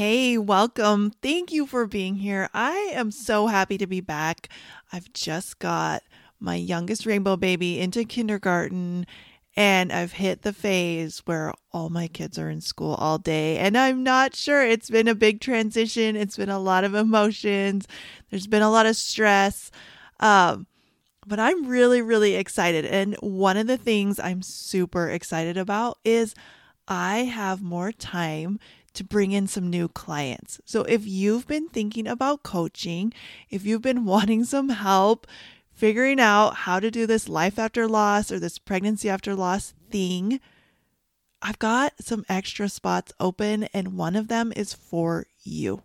Hey, welcome. Thank you for being here. I am so happy to be back. I've just got my youngest rainbow baby into kindergarten and I've hit the phase where all my kids are in school all day. And I'm not sure. It's been a big transition. It's been a lot of emotions. There's been a lot of stress. Um, but I'm really, really excited. And one of the things I'm super excited about is I have more time to bring in some new clients. So if you've been thinking about coaching, if you've been wanting some help figuring out how to do this life after loss or this pregnancy after loss thing, I've got some extra spots open and one of them is for you.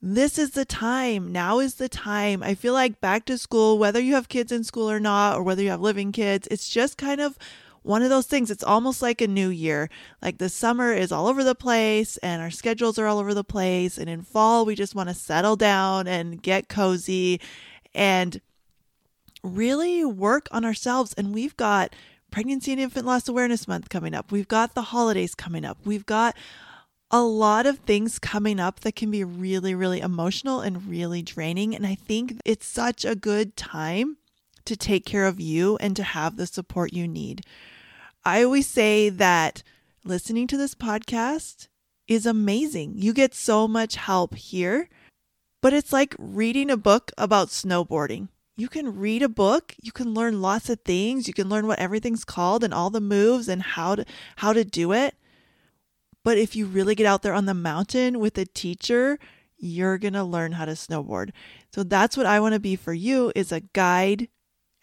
This is the time. Now is the time. I feel like back to school, whether you have kids in school or not, or whether you have living kids, it's just kind of one of those things. It's almost like a new year. Like the summer is all over the place and our schedules are all over the place. And in fall, we just want to settle down and get cozy and really work on ourselves. And we've got Pregnancy and Infant Loss Awareness Month coming up. We've got the holidays coming up. We've got a lot of things coming up that can be really, really emotional and really draining. And I think it's such a good time to take care of you and to have the support you need. I always say that listening to this podcast is amazing. You get so much help here, but it's like reading a book about snowboarding. You can read a book, you can learn lots of things, you can learn what everything's called and all the moves and how to how to do it. But if you really get out there on the mountain with a teacher, you're going to learn how to snowboard. So that's what I want to be for you is a guide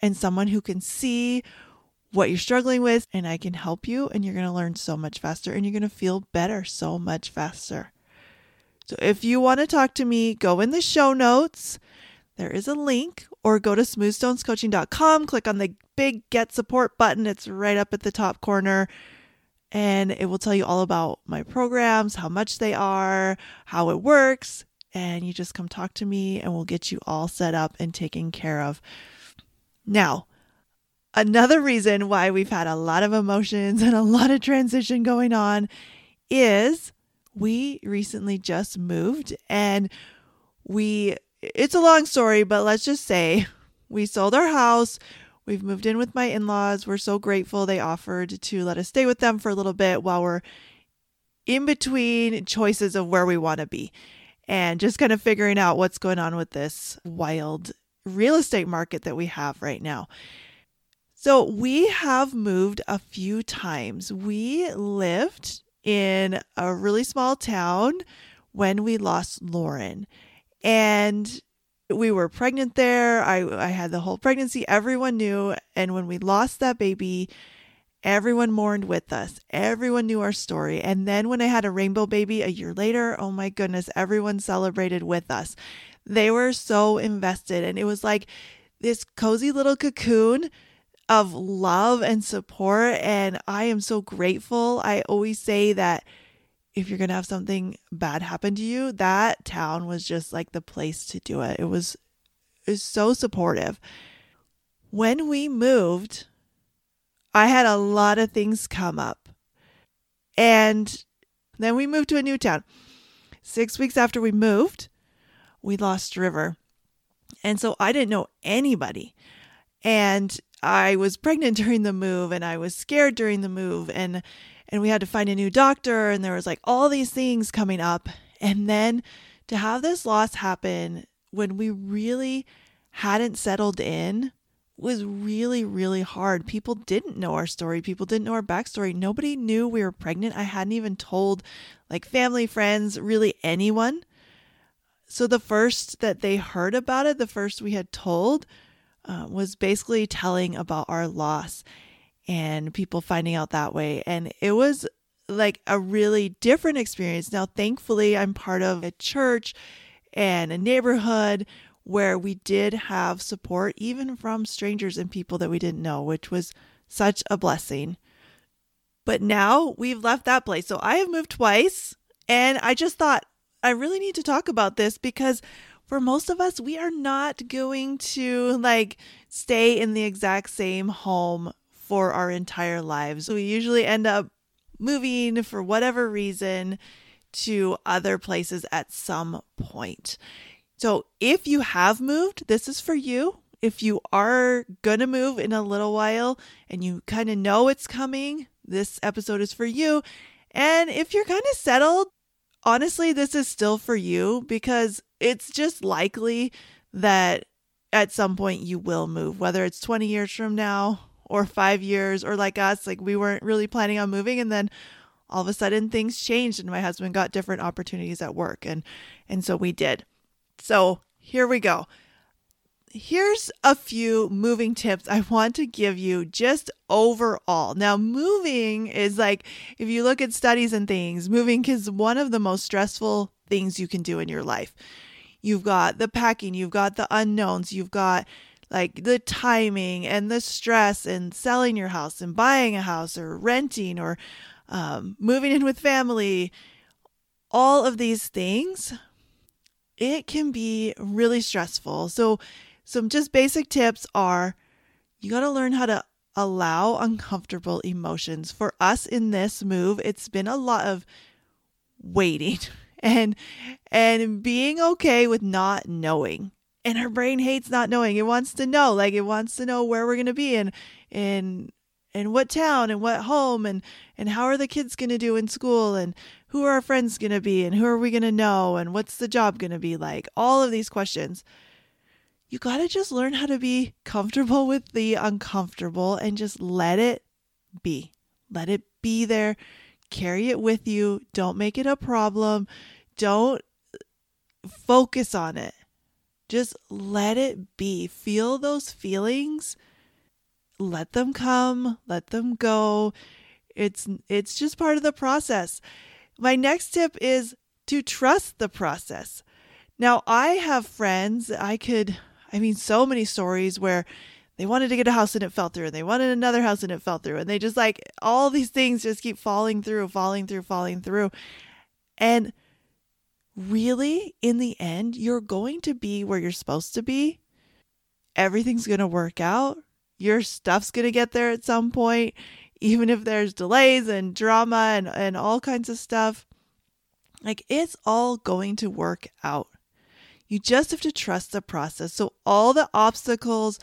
and someone who can see what you're struggling with, and I can help you, and you're going to learn so much faster and you're going to feel better so much faster. So if you want to talk to me, go in the show notes. There is a link, or go to smoothstonescoaching.com, click on the big get support button. It's right up at the top corner. And it will tell you all about my programs, how much they are, how it works. And you just come talk to me, and we'll get you all set up and taken care of. Now, Another reason why we've had a lot of emotions and a lot of transition going on is we recently just moved and we, it's a long story, but let's just say we sold our house. We've moved in with my in laws. We're so grateful they offered to let us stay with them for a little bit while we're in between choices of where we want to be and just kind of figuring out what's going on with this wild real estate market that we have right now. So we have moved a few times. We lived in a really small town when we lost Lauren. And we were pregnant there. I, I had the whole pregnancy. Everyone knew. And when we lost that baby, everyone mourned with us. Everyone knew our story. And then when I had a rainbow baby a year later, oh my goodness, everyone celebrated with us. They were so invested. And it was like this cozy little cocoon of love and support. And I am so grateful. I always say that if you're going to have something bad happen to you, that town was just like the place to do it. It was, it was so supportive. When we moved, I had a lot of things come up. And then we moved to a new town. Six weeks after we moved, we lost River. And so I didn't know anybody. And I was pregnant during the move and I was scared during the move and and we had to find a new doctor and there was like all these things coming up and then to have this loss happen when we really hadn't settled in was really really hard. People didn't know our story. People didn't know our backstory. Nobody knew we were pregnant. I hadn't even told like family, friends, really anyone. So the first that they heard about it, the first we had told uh, was basically telling about our loss and people finding out that way. And it was like a really different experience. Now, thankfully, I'm part of a church and a neighborhood where we did have support, even from strangers and people that we didn't know, which was such a blessing. But now we've left that place. So I have moved twice. And I just thought, I really need to talk about this because for most of us, we are not going to like stay in the exact same home for our entire lives. We usually end up moving for whatever reason to other places at some point. So if you have moved, this is for you. If you are going to move in a little while and you kind of know it's coming, this episode is for you. And if you're kind of settled, honestly, this is still for you because it's just likely that at some point you will move, whether it's 20 years from now or five years, or like us, like we weren't really planning on moving. And then all of a sudden things changed and my husband got different opportunities at work. And, and so we did. So here we go. Here's a few moving tips I want to give you just overall. Now, moving is like, if you look at studies and things, moving is one of the most stressful things you can do in your life. You've got the packing, you've got the unknowns, you've got like the timing and the stress and selling your house and buying a house or renting or um, moving in with family. All of these things it can be really stressful. So, some just basic tips are you got to learn how to allow uncomfortable emotions. For us in this move, it's been a lot of waiting and and being okay with not knowing. And our brain hates not knowing. It wants to know, like it wants to know where we're going to be and and and what town and what home and and how are the kids going to do in school and who are our friends going to be and who are we going to know and what's the job going to be like? All of these questions. You got to just learn how to be comfortable with the uncomfortable and just let it be. Let it be there. Carry it with you. Don't make it a problem. Don't focus on it. Just let it be. Feel those feelings. Let them come, let them go. It's it's just part of the process. My next tip is to trust the process. Now, I have friends, I could, I mean, so many stories where they wanted to get a house and it fell through, and they wanted another house and it fell through, and they just like all these things just keep falling through, falling through, falling through. And really, in the end, you're going to be where you're supposed to be. Everything's going to work out. Your stuff's going to get there at some point even if there's delays and drama and, and all kinds of stuff. Like it's all going to work out. You just have to trust the process. So, all the obstacles,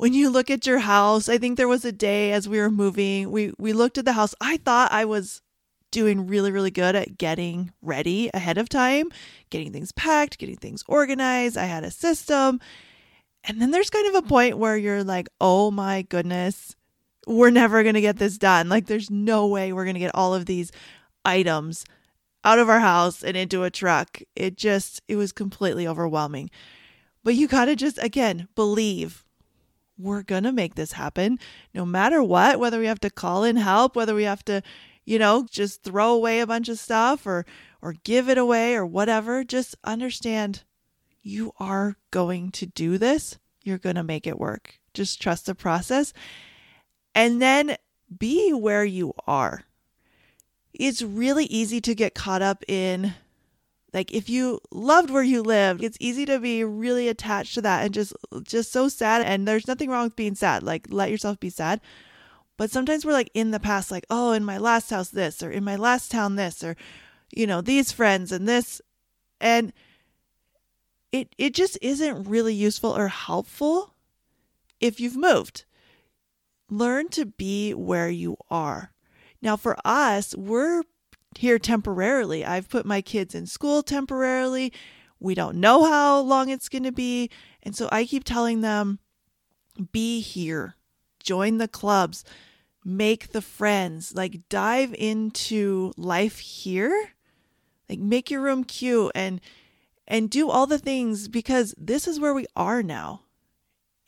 when you look at your house, I think there was a day as we were moving, we, we looked at the house. I thought I was doing really, really good at getting ready ahead of time, getting things packed, getting things organized. I had a system. And then there's kind of a point where you're like, oh my goodness, we're never going to get this done. Like, there's no way we're going to get all of these items out of our house and into a truck. It just, it was completely overwhelming. But you got to just, again, believe we're going to make this happen no matter what, whether we have to call in help, whether we have to, you know, just throw away a bunch of stuff or, or give it away or whatever. Just understand you are going to do this. You're going to make it work. Just trust the process and then be where you are. It's really easy to get caught up in like if you loved where you lived, it's easy to be really attached to that and just just so sad and there's nothing wrong with being sad. Like let yourself be sad. But sometimes we're like in the past like, "Oh, in my last house this or in my last town this or you know, these friends and this." And it it just isn't really useful or helpful if you've moved learn to be where you are. Now, for us, we're here temporarily. I've put my kids in school temporarily. We don't know how long it's going to be. And so I keep telling them be here, join the clubs, make the friends, like dive into life here. Like make your room cute and and do all the things because this is where we are now.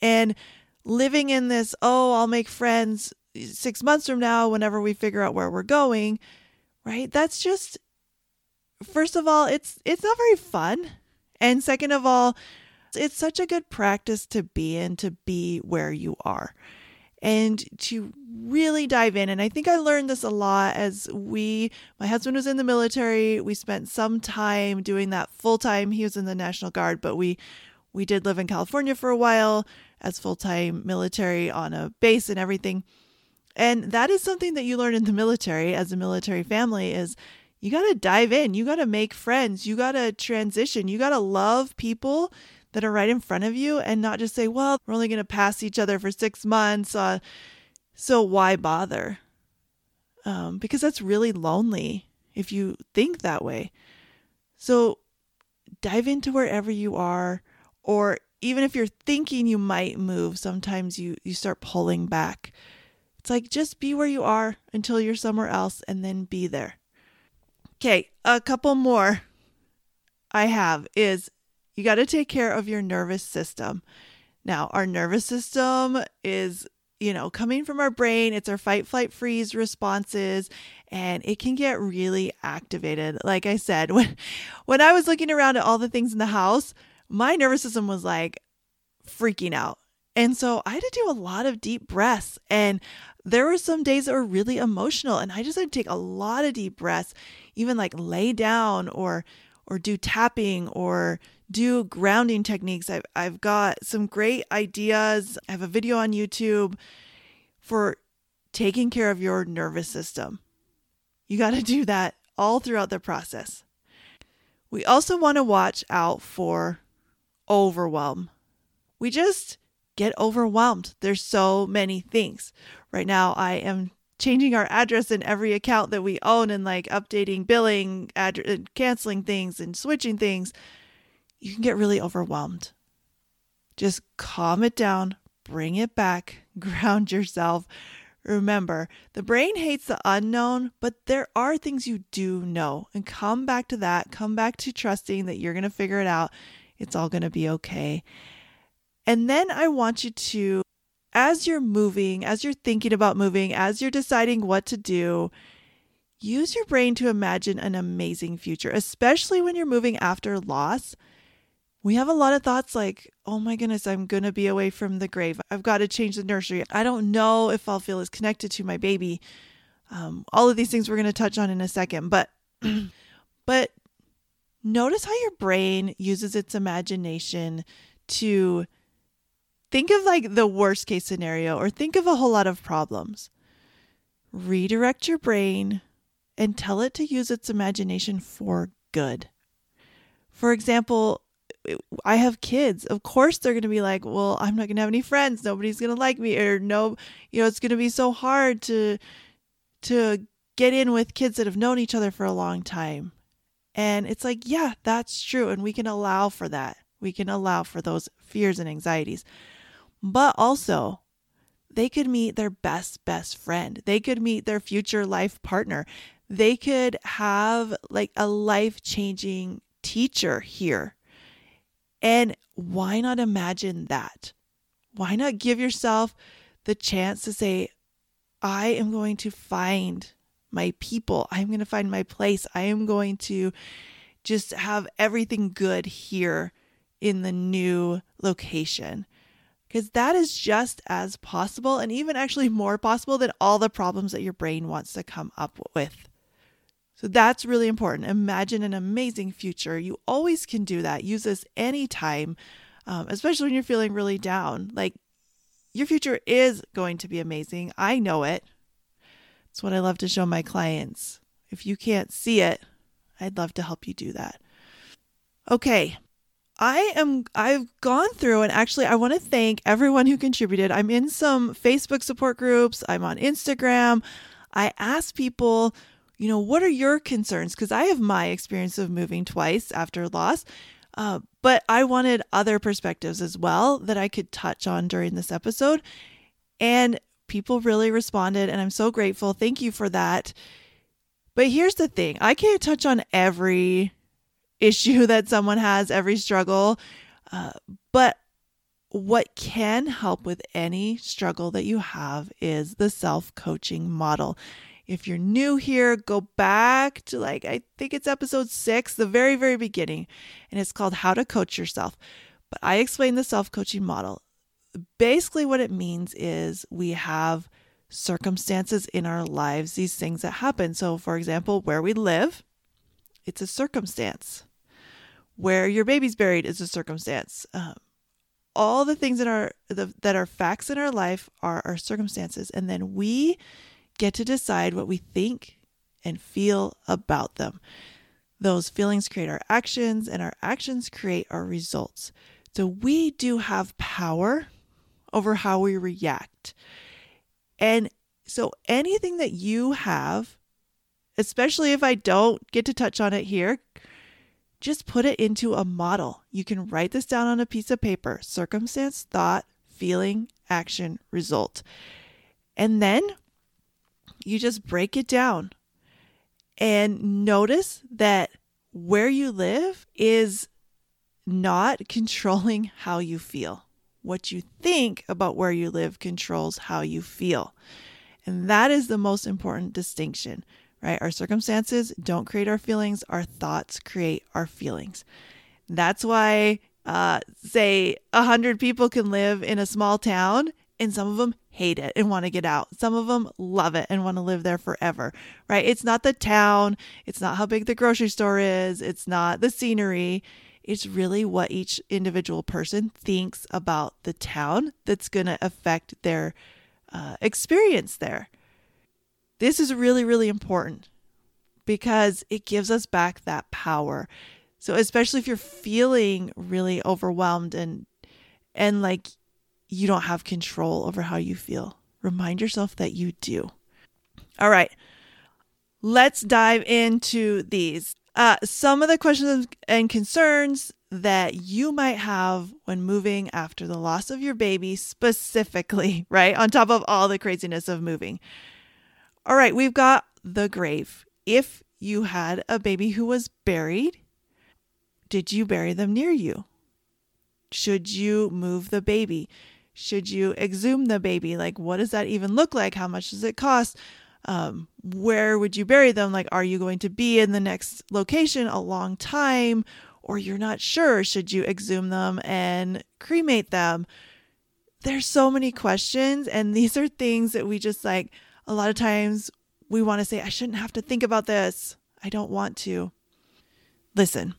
And living in this, oh, I'll make friends six months from now whenever we figure out where we're going, right? That's just first of all, it's it's not very fun. And second of all, It's such a good practice to be in, to be where you are and to really dive in. And I think I learned this a lot as we, my husband was in the military. We spent some time doing that full time. He was in the National Guard, but we, we did live in California for a while as full time military on a base and everything. And that is something that you learn in the military as a military family is you got to dive in. You got to make friends. You got to transition. You got to love people that are right in front of you and not just say, well, we're only going to pass each other for six months. Uh, so why bother? Um, because that's really lonely if you think that way. So dive into wherever you are, or even if you're thinking you might move, sometimes you, you start pulling back. It's like just be where you are until you're somewhere else and then be there. Okay, a couple more I have is you got to take care of your nervous system. Now, our nervous system is, you know, coming from our brain, it's our fight, flight, freeze responses, and it can get really activated. Like I said, when when I was looking around at all the things in the house, my nervous system was like freaking out. And so I had to do a lot of deep breaths. And there were some days that were really emotional. And I just had to take a lot of deep breaths, even like lay down or or do tapping or do grounding techniques. I've, I've got some great ideas. I have a video on YouTube for taking care of your nervous system. You got to do that all throughout the process. We also want to watch out for overwhelm. We just get overwhelmed. There's so many things. Right now, I am changing our address in every account that we own and like updating billing, ad- uh, canceling things and switching things you can get really overwhelmed. Just calm it down, bring it back, ground yourself. Remember, the brain hates the unknown, but there are things you do know. And come back to that. Come back to trusting that you're going to figure it out. It's all going to be okay. And then I want you to, as you're moving, as you're thinking about moving, as you're deciding what to do, use your brain to imagine an amazing future, especially when you're moving after loss we have a lot of thoughts like, oh my goodness, I'm going to be away from the grave. I've got to change the nursery. I don't know if I'll feel as connected to my baby. Um, all of these things we're going to touch on in a second, but, but notice how your brain uses its imagination to think of like the worst case scenario or think of a whole lot of problems. Redirect your brain and tell it to use its imagination for good. For example, I have kids. Of course, they're going to be like, well, I'm not going to have any friends. Nobody's going to like me, or no, you know, it's going to be so hard to to get in with kids that have known each other for a long time. And it's like, yeah, that's true, and we can allow for that. We can allow for those fears and anxieties, but also. They could meet their best, best friend. They could meet their future life partner. They could have like a life changing teacher here and why not imagine that? Why not give yourself the chance to say, I am going to find my people. I'm going to find my place. I am going to just have everything good here in the new location. Because that is just as possible and even actually more possible than all the problems that your brain wants to come up with. So that's really important. Imagine an amazing future. You always can do that. Use this anytime, um, especially when you're feeling really down. Like your future is going to be amazing. I know it. It's what I love to show my clients. If you can't see it, I'd love to help you do that. Okay. I am I've gone through and actually I want to thank everyone who contributed. I'm in some Facebook support groups, I'm on Instagram. I ask people you know, what are your concerns? Because I have my experience of moving twice after loss, uh, but I wanted other perspectives as well that I could touch on during this episode. And people really responded, and I'm so grateful. Thank you for that. But here's the thing I can't touch on every issue that someone has, every struggle. Uh, but what can help with any struggle that you have is the self coaching model. If you're new here, go back to like, I think it's episode six, the very, very beginning, and it's called How to Coach Yourself. But I explain the self coaching model. Basically, what it means is we have circumstances in our lives, these things that happen. So, for example, where we live, it's a circumstance. Where your baby's buried is a circumstance. Um, all the things in our the, that are facts in our life are our circumstances, and then we get to decide what we think and feel about them. Those feelings create our actions, and our actions create our results. So we do have power over how we react. And so anything that you have, especially if I don't get to touch on it here, just put it into a model. You can write this down on a piece of paper circumstance, thought, feeling, action, result. And then you just break it down and notice that where you live is not controlling how you feel. What you think about where you live controls how you feel. And that is the most important distinction, right? Our circumstances don't create our feelings, our thoughts create our feelings. That's why, uh, say, a hundred people can live in a small town and some of them hate it and want to get out. Some of them love it and want to live there forever, right? It's not the town, it's not how big the grocery store is, it's not the scenery. It's really what each individual person thinks about the town that's going to affect their uh, experience there. This is really, really important because it gives us back that power. So, especially if you're feeling really overwhelmed and and like you don't have control over how you feel. Remind yourself that you do. All right, let's dive into these. Uh, some of the questions and concerns that you might have when moving after the loss of your baby, specifically, right? On top of all the craziness of moving. All right, we've got the grave. If you had a baby who was buried, did you bury them near you? Should you move the baby? Should you exhume the baby? Like, what does that even look like? How much does it cost? Um, where would you bury them? Like, are you going to be in the next location a long time? Or you're not sure? Should you exhume them and cremate them? There's so many questions. And these are things that we just like, a lot of times we want to say, I shouldn't have to think about this. I don't want to. Listen,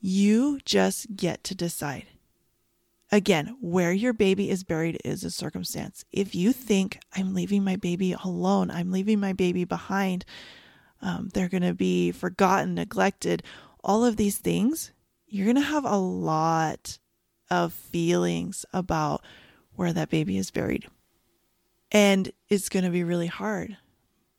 you just get to decide. Again, where your baby is buried is a circumstance. If you think, I'm leaving my baby alone, I'm leaving my baby behind, um, they're going to be forgotten, neglected, all of these things, you're going to have a lot of feelings about where that baby is buried. And it's going to be really hard.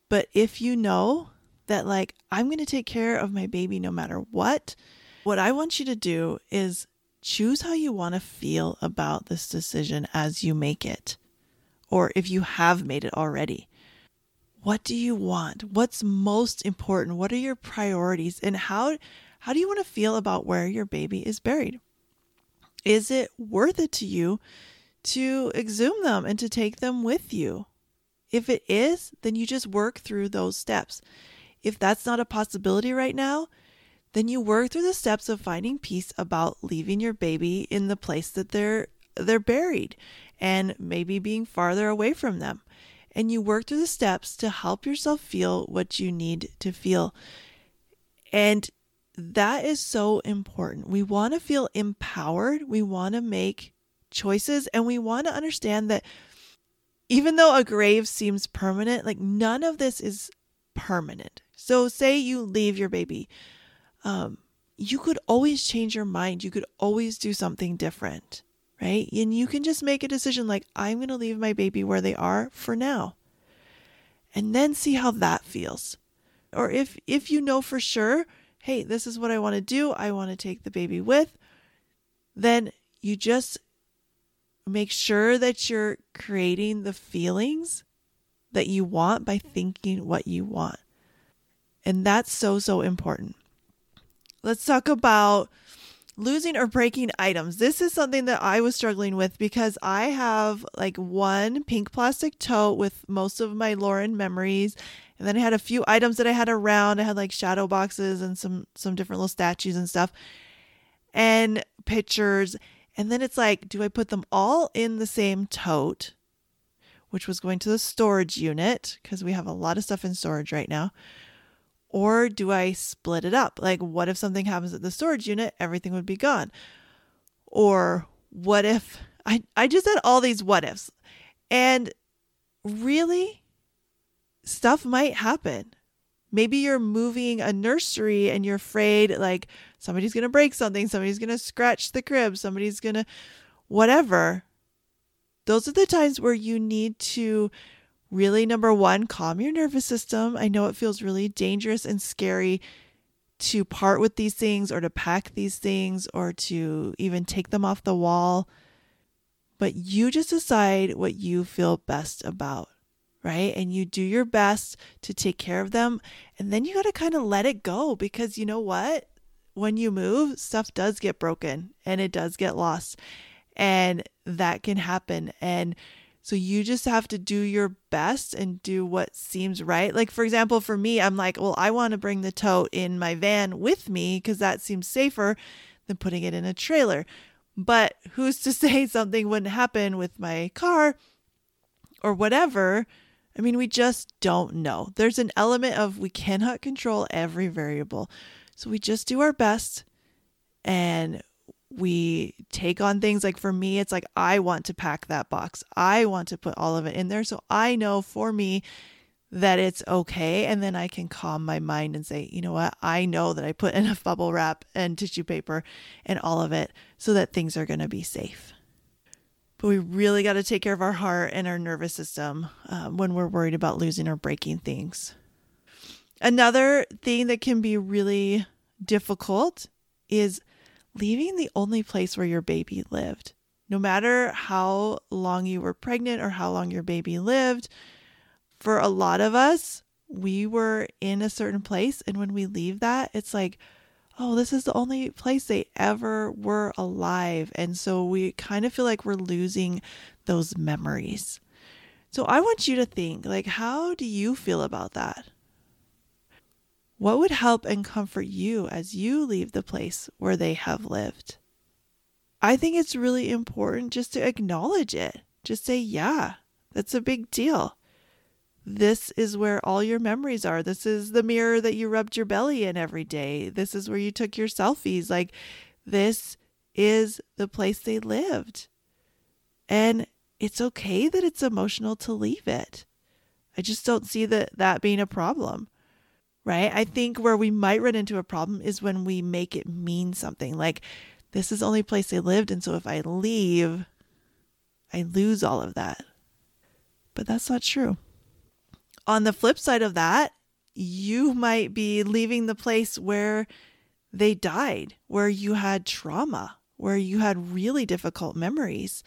But if you know that, like, I'm going to take care of my baby no matter what, what I want you to do is choose how you want to feel about this decision as you make it, or if you have made it already. What do you want? What's most important? What are your priorities? And how, how do you want to feel about where your baby is buried? Is it worth it to you to exhume them and to take them with you? If it is, then you just work through those steps. If that's not a possibility right now, then you work through the steps of finding peace about leaving your baby in the place that they're they're buried and maybe being farther away from them. And you work through the steps to help yourself feel what you need to feel. And that is so important. We want to feel empowered. We want to make choices and we want to understand that even though a grave seems permanent, like none of this is permanent. So, say you leave your baby um, you could always change your mind. You could always do something different, right? And you can just make a decision like, I'm going to leave my baby where they are for now. And then see how that feels. Or if if you know for sure, hey, this is what I want to do. I want to take the baby with. Then you just make sure that you're creating the feelings that you want by thinking what you want. And that's so, so important let's talk about losing or breaking items. This is something that I was struggling with because I have like one pink plastic tote with most of my Lauren memories. And then I had a few items that I had around. I had like shadow boxes and some some different little statues and stuff and pictures. And then it's like, do I put them all in the same tote, which was going to the storage unit because we have a lot of stuff in storage right now? Or do I split it up? Like, what if something happens at the storage unit? Everything would be gone. Or what if I, I just had all these what ifs. And really, stuff might happen. Maybe you're moving a nursery and you're afraid like somebody's going to break something, somebody's going to scratch the crib, somebody's going to whatever. Those are the times where you need to really, number one, calm your nervous system. I know it feels really dangerous and scary to part with these things or to pack these things or to even take them off the wall. But you just decide what you feel best about right? And you do your best to take care of them. And then you got to kind of let it go because you know what? When you move, stuff does get broken and it does get lost. And that can happen. And so you just have to do your best and do what seems right. Like, for example, for me, I'm like, well, I want to bring the tote in my van with me because that seems safer than putting it in a trailer. But who's to say something wouldn't happen with my car or whatever? I mean, we just don't know. There's an element of we cannot control every variable. So we just do our best and we take on things like for me, it's like I want to pack that box. I want to put all of it in there. So I know for me that it's okay. And then I can calm my mind and say, you know what? I know that I put enough bubble wrap and tissue paper and all of it so that things are going to be safe but we really got to take care of our heart and our nervous system um, when we're worried about losing or breaking things. Another thing that can be really difficult is leaving the only place where your baby lived. No matter how long you were pregnant or how long your baby lived, for a lot of us, we were in a certain place. And when we leave that, it's like, oh, this is the only place they ever were alive. And so we kind of feel like we're losing those memories. So I want you to think like, how do you feel about that? What would help and comfort you as you leave the place where they have lived? I think it's really important just to acknowledge it. Just say, yeah, that's a big deal this is where all your memories are. This is the mirror that you rubbed your belly in every day. This is where you took your selfies. Like, this is the place they lived. And it's okay that it's emotional to leave it. I just don't see that that being a problem. Right? I think where we might run into a problem is when we make it mean something. Like this is the only place they lived and so if I leave, I lose all of that. But that's not true. On the flip side of that, you might be leaving the place where they died, where you had trauma, where you had really difficult memories.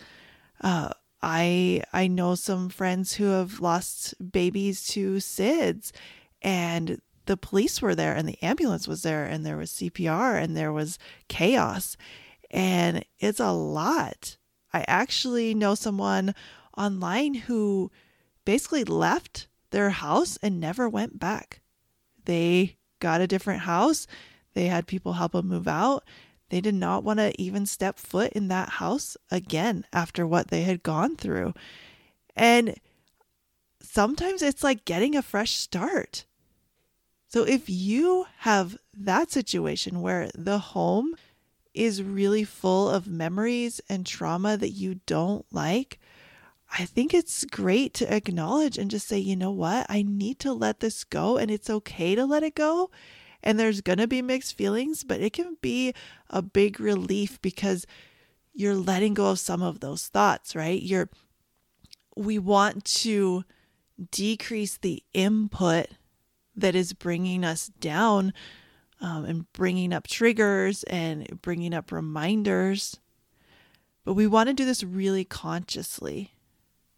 Uh, I I know some friends who have lost babies to SIDS, and the police were there, and the ambulance was there, and there was CPR, and there was chaos, and it's a lot. I actually know someone online who basically left their house and never went back. They got a different house. They had people help them move out. They did not want to even step foot in that house again after what they had gone through. And sometimes it's like getting a fresh start. So if you have that situation where the home is really full of memories and trauma that you don't like, I think it's great to acknowledge and just say, you know what? I need to let this go and it's okay to let it go. And there's going to be mixed feelings, but it can be a big relief because you're letting go of some of those thoughts, right? You're we want to decrease the input that is bringing us down um, and bringing up triggers and bringing up reminders. But we want to do this really consciously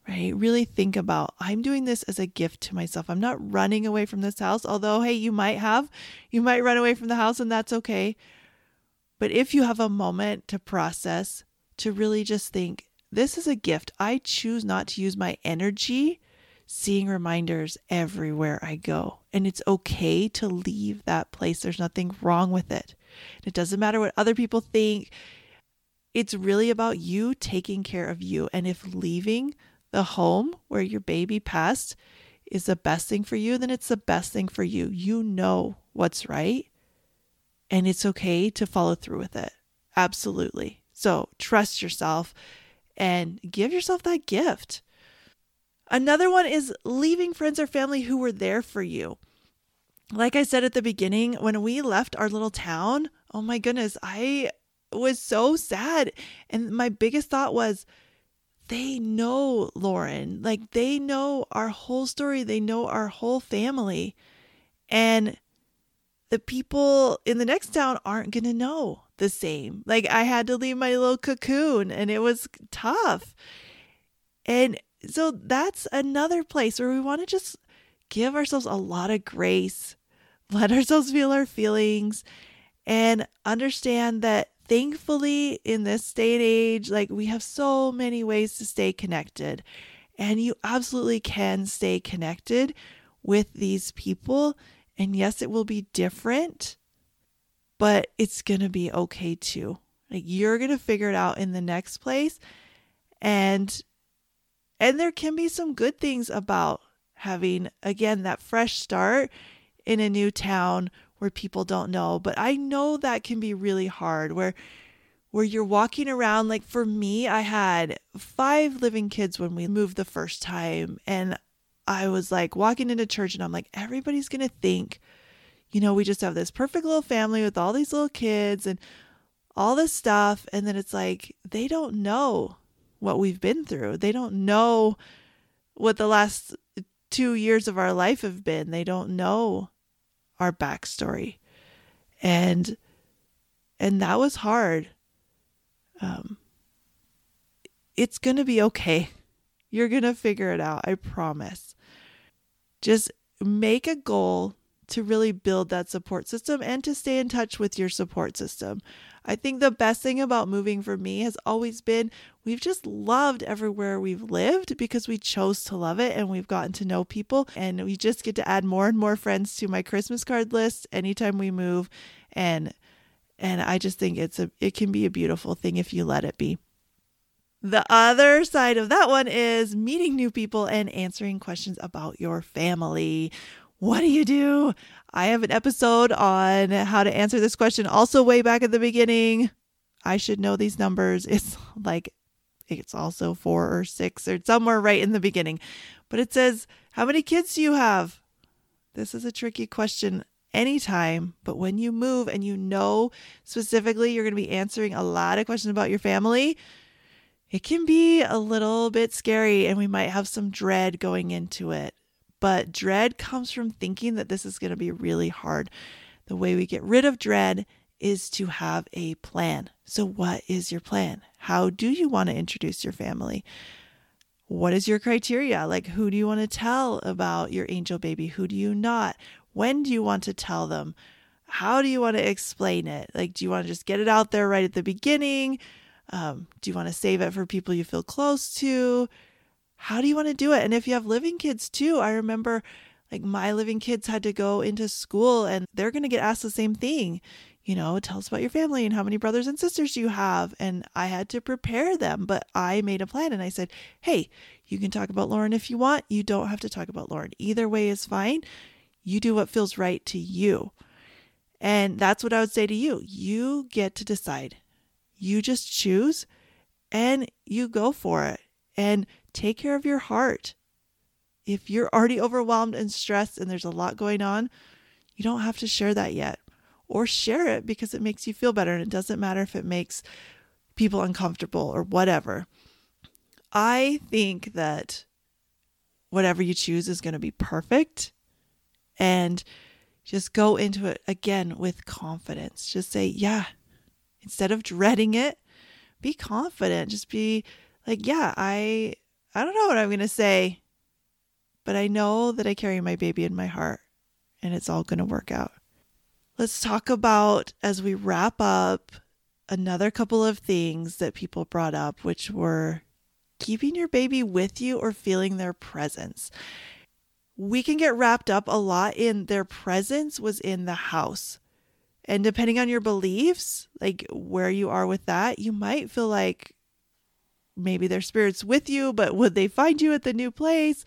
right? Really think about I'm doing this as a gift to myself. I'm not running away from this house, although, hey, you might have. You might run away from the house, and that's okay. But if you have a moment to process, to really just think, this is a gift. I choose not to use my energy seeing reminders everywhere I go. And it's okay to leave that place. There's nothing wrong with it. It doesn't matter what other people think it's really about you taking care of you. And if leaving the home where your baby passed is the best thing for you, then it's the best thing for you. You know what's right. And it's okay to follow through with it. Absolutely. So trust yourself and give yourself that gift. Another one is leaving friends or family who were there for you. Like I said at the beginning, when we left our little town, oh my goodness, I was so sad. And my biggest thought was, they know Lauren. Like they know our whole story, they know our whole family. And the people in the next town aren't going to know the same. Like I had to leave my little cocoon and it was tough. And so that's another place where we want to just give ourselves a lot of grace, let ourselves feel our feelings, and understand that thankfully in this day and age like we have so many ways to stay connected and you absolutely can stay connected with these people and yes it will be different but it's going to be okay too. Like you're going to figure it out in the next place and and there can be some good things about having again that fresh start in a new town where people don't know. But I know that can be really hard where where you're walking around like for me I had 5 living kids when we moved the first time and I was like walking into church and I'm like everybody's going to think you know we just have this perfect little family with all these little kids and all this stuff and then it's like they don't know what we've been through. They don't know what the last 2 years of our life have been. They don't know our backstory. And and that was hard. Um it's to be okay. You're to figure it out, I promise. Just make a goal to really build that support system and to stay in touch with your support system. I think the best thing about moving for me has always been we've just loved everywhere we've lived because we chose to love it and we've gotten to know people and we just get to add more and more friends to my Christmas card list anytime we move and and I just think it's a it can be a beautiful thing if you let it be. The other side of that one is meeting new people and answering questions about your family. What do you do? I have an episode on how to answer this question, also way back at the beginning. I should know these numbers. It's like, it's also four or six or somewhere right in the beginning. But it says, How many kids do you have? This is a tricky question anytime, but when you move and you know specifically you're going to be answering a lot of questions about your family, it can be a little bit scary and we might have some dread going into it. But dread comes from thinking that this is going to be really hard. The way we get rid of dread is to have a plan. So, what is your plan? How do you want to introduce your family? What is your criteria? Like, who do you want to tell about your angel baby? Who do you not? When do you want to tell them? How do you want to explain it? Like, do you want to just get it out there right at the beginning? Um, do you want to save it for people you feel close to? How do you want to do it? And if you have living kids too, I remember like my living kids had to go into school and they're going to get asked the same thing. You know, tell us about your family and how many brothers and sisters you have. And I had to prepare them, but I made a plan and I said, hey, you can talk about Lauren if you want. You don't have to talk about Lauren. Either way is fine. You do what feels right to you. And that's what I would say to you. You get to decide. You just choose and you go for it. And take care of your heart. If you're already overwhelmed and stressed and there's a lot going on, you don't have to share that yet. Or share it because it makes you feel better and it doesn't matter if it makes people uncomfortable or whatever. I think that whatever you choose is going to be perfect. And just go into it again with confidence. Just say, yeah, instead of dreading it, be confident. Just be like, yeah, I I don't know what I'm going to say, but I know that I carry my baby in my heart and it's all going to work out. Let's talk about, as we wrap up, another couple of things that people brought up, which were keeping your baby with you or feeling their presence. We can get wrapped up a lot in their presence was in the house. And depending on your beliefs, like where you are with that, you might feel like maybe their spirits with you, but would they find you at the new place?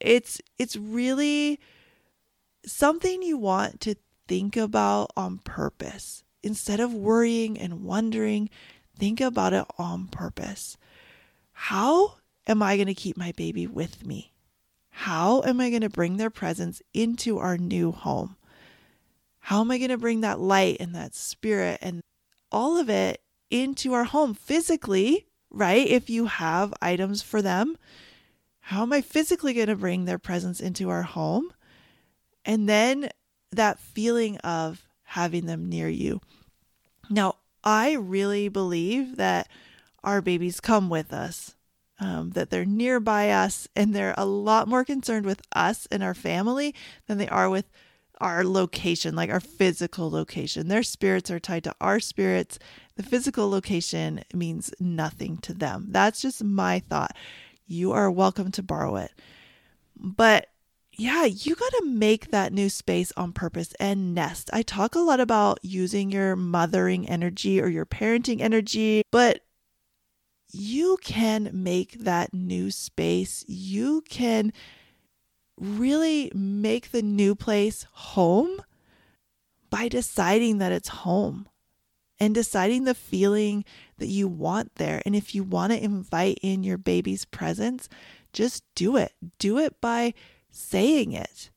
It's it's really something you want to think about on purpose. Instead of worrying and wondering, think about it on purpose. How am I going to keep my baby with me? How am I going to bring their presence into our new home? How am I going to bring that light and that spirit and all of it into our home physically, right? If you have items for them, how am I physically going to bring their presence into our home? And then that feeling of having them near you. Now, I really believe that our babies come with us, um, that they're nearby us, and they're a lot more concerned with us and our family than they are with our location, like our physical location. Their spirits are tied to our spirits. The physical location means nothing to them. That's just my thought. You are welcome to borrow it. But yeah, you got to make that new space on purpose and nest. I talk a lot about using your mothering energy or your parenting energy, but you can make that new space. You can really make the new place home by deciding that it's home and deciding the feeling that you want there. And if you want to invite in your baby's presence, just do it. Do it by saying it.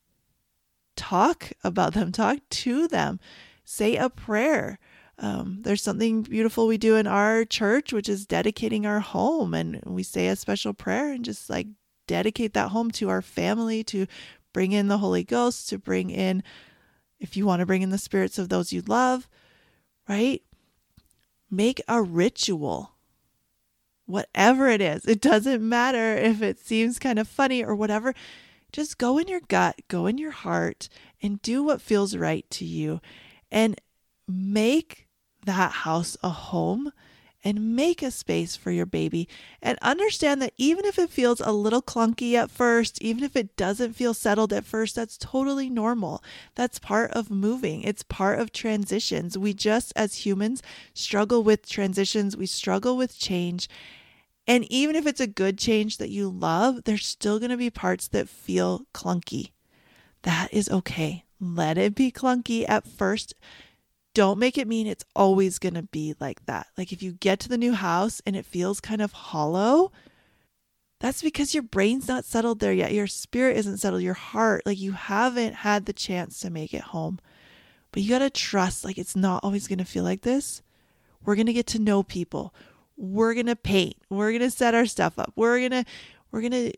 Talk about them, talk to them, say a prayer. Um, there's something beautiful we do in our church, which is dedicating our home, and we say a special prayer and just like dedicate that home to our family, to bring in the Holy Ghost, to bring in, if you want to bring in the spirits of those you love, right? Make a ritual. Whatever it is, it doesn't matter if it seems kind of funny or whatever. Just go in your gut, go in your heart, and do what feels right to you. And make that house a home and make a space for your baby. And understand that even if it feels a little clunky at first, even if it doesn't feel settled at first, that's totally normal. That's part of moving, it's part of transitions. We just, as humans, struggle with transitions, we struggle with change. And even if it's a good change that you love, there's still going to be parts that feel clunky. That is okay. Let it be clunky at first. Don't make it mean it's always going to be like that. Like if you get to the new house and it feels kind of hollow, that's because your brain's not settled there yet. Your spirit isn't settled, your heart, like you haven't had the chance to make it home. But you got to trust, like, it's not always going to feel like this. We're going to get to know people we're going to paint. We're going to set our stuff up. We're going to we're going to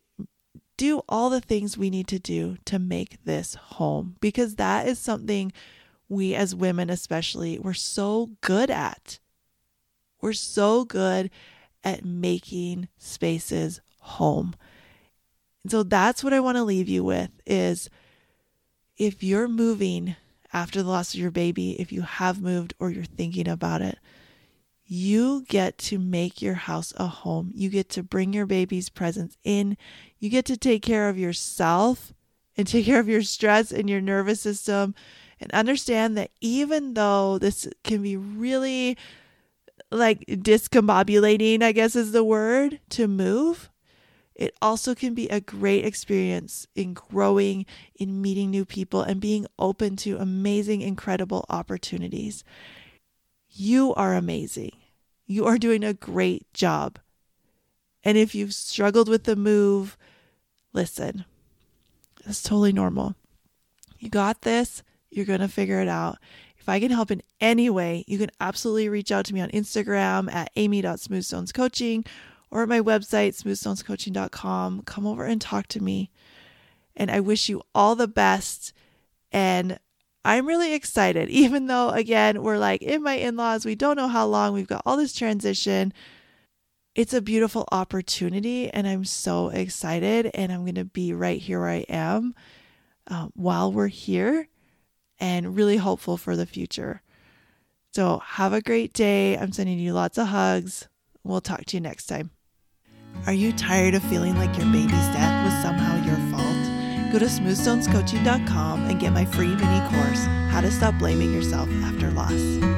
do all the things we need to do to make this home because that is something we as women especially we're so good at. We're so good at making spaces home. And so that's what I want to leave you with is if you're moving after the loss of your baby, if you have moved or you're thinking about it, you get to make your house a home. You get to bring your baby's presence in. You get to take care of yourself and take care of your stress and your nervous system and understand that even though this can be really like discombobulating, I guess is the word to move, it also can be a great experience in growing, in meeting new people, and being open to amazing, incredible opportunities. You are amazing. You are doing a great job. And if you've struggled with the move, listen, it's totally normal. You got this. You're going to figure it out. If I can help in any way, you can absolutely reach out to me on Instagram at amy.smoothstonescoaching or at my website, smoothstonescoaching.com. Come over and talk to me. And I wish you all the best. And I'm really excited, even though, again, we're like in my in laws, we don't know how long, we've got all this transition. It's a beautiful opportunity, and I'm so excited. And I'm going to be right here where I am uh, while we're here and really hopeful for the future. So, have a great day. I'm sending you lots of hugs. We'll talk to you next time. Are you tired of feeling like your baby's death was somehow your fault? Go to smoothstonescoaching.com and get my free mini course, How to Stop Blaming Yourself After Loss.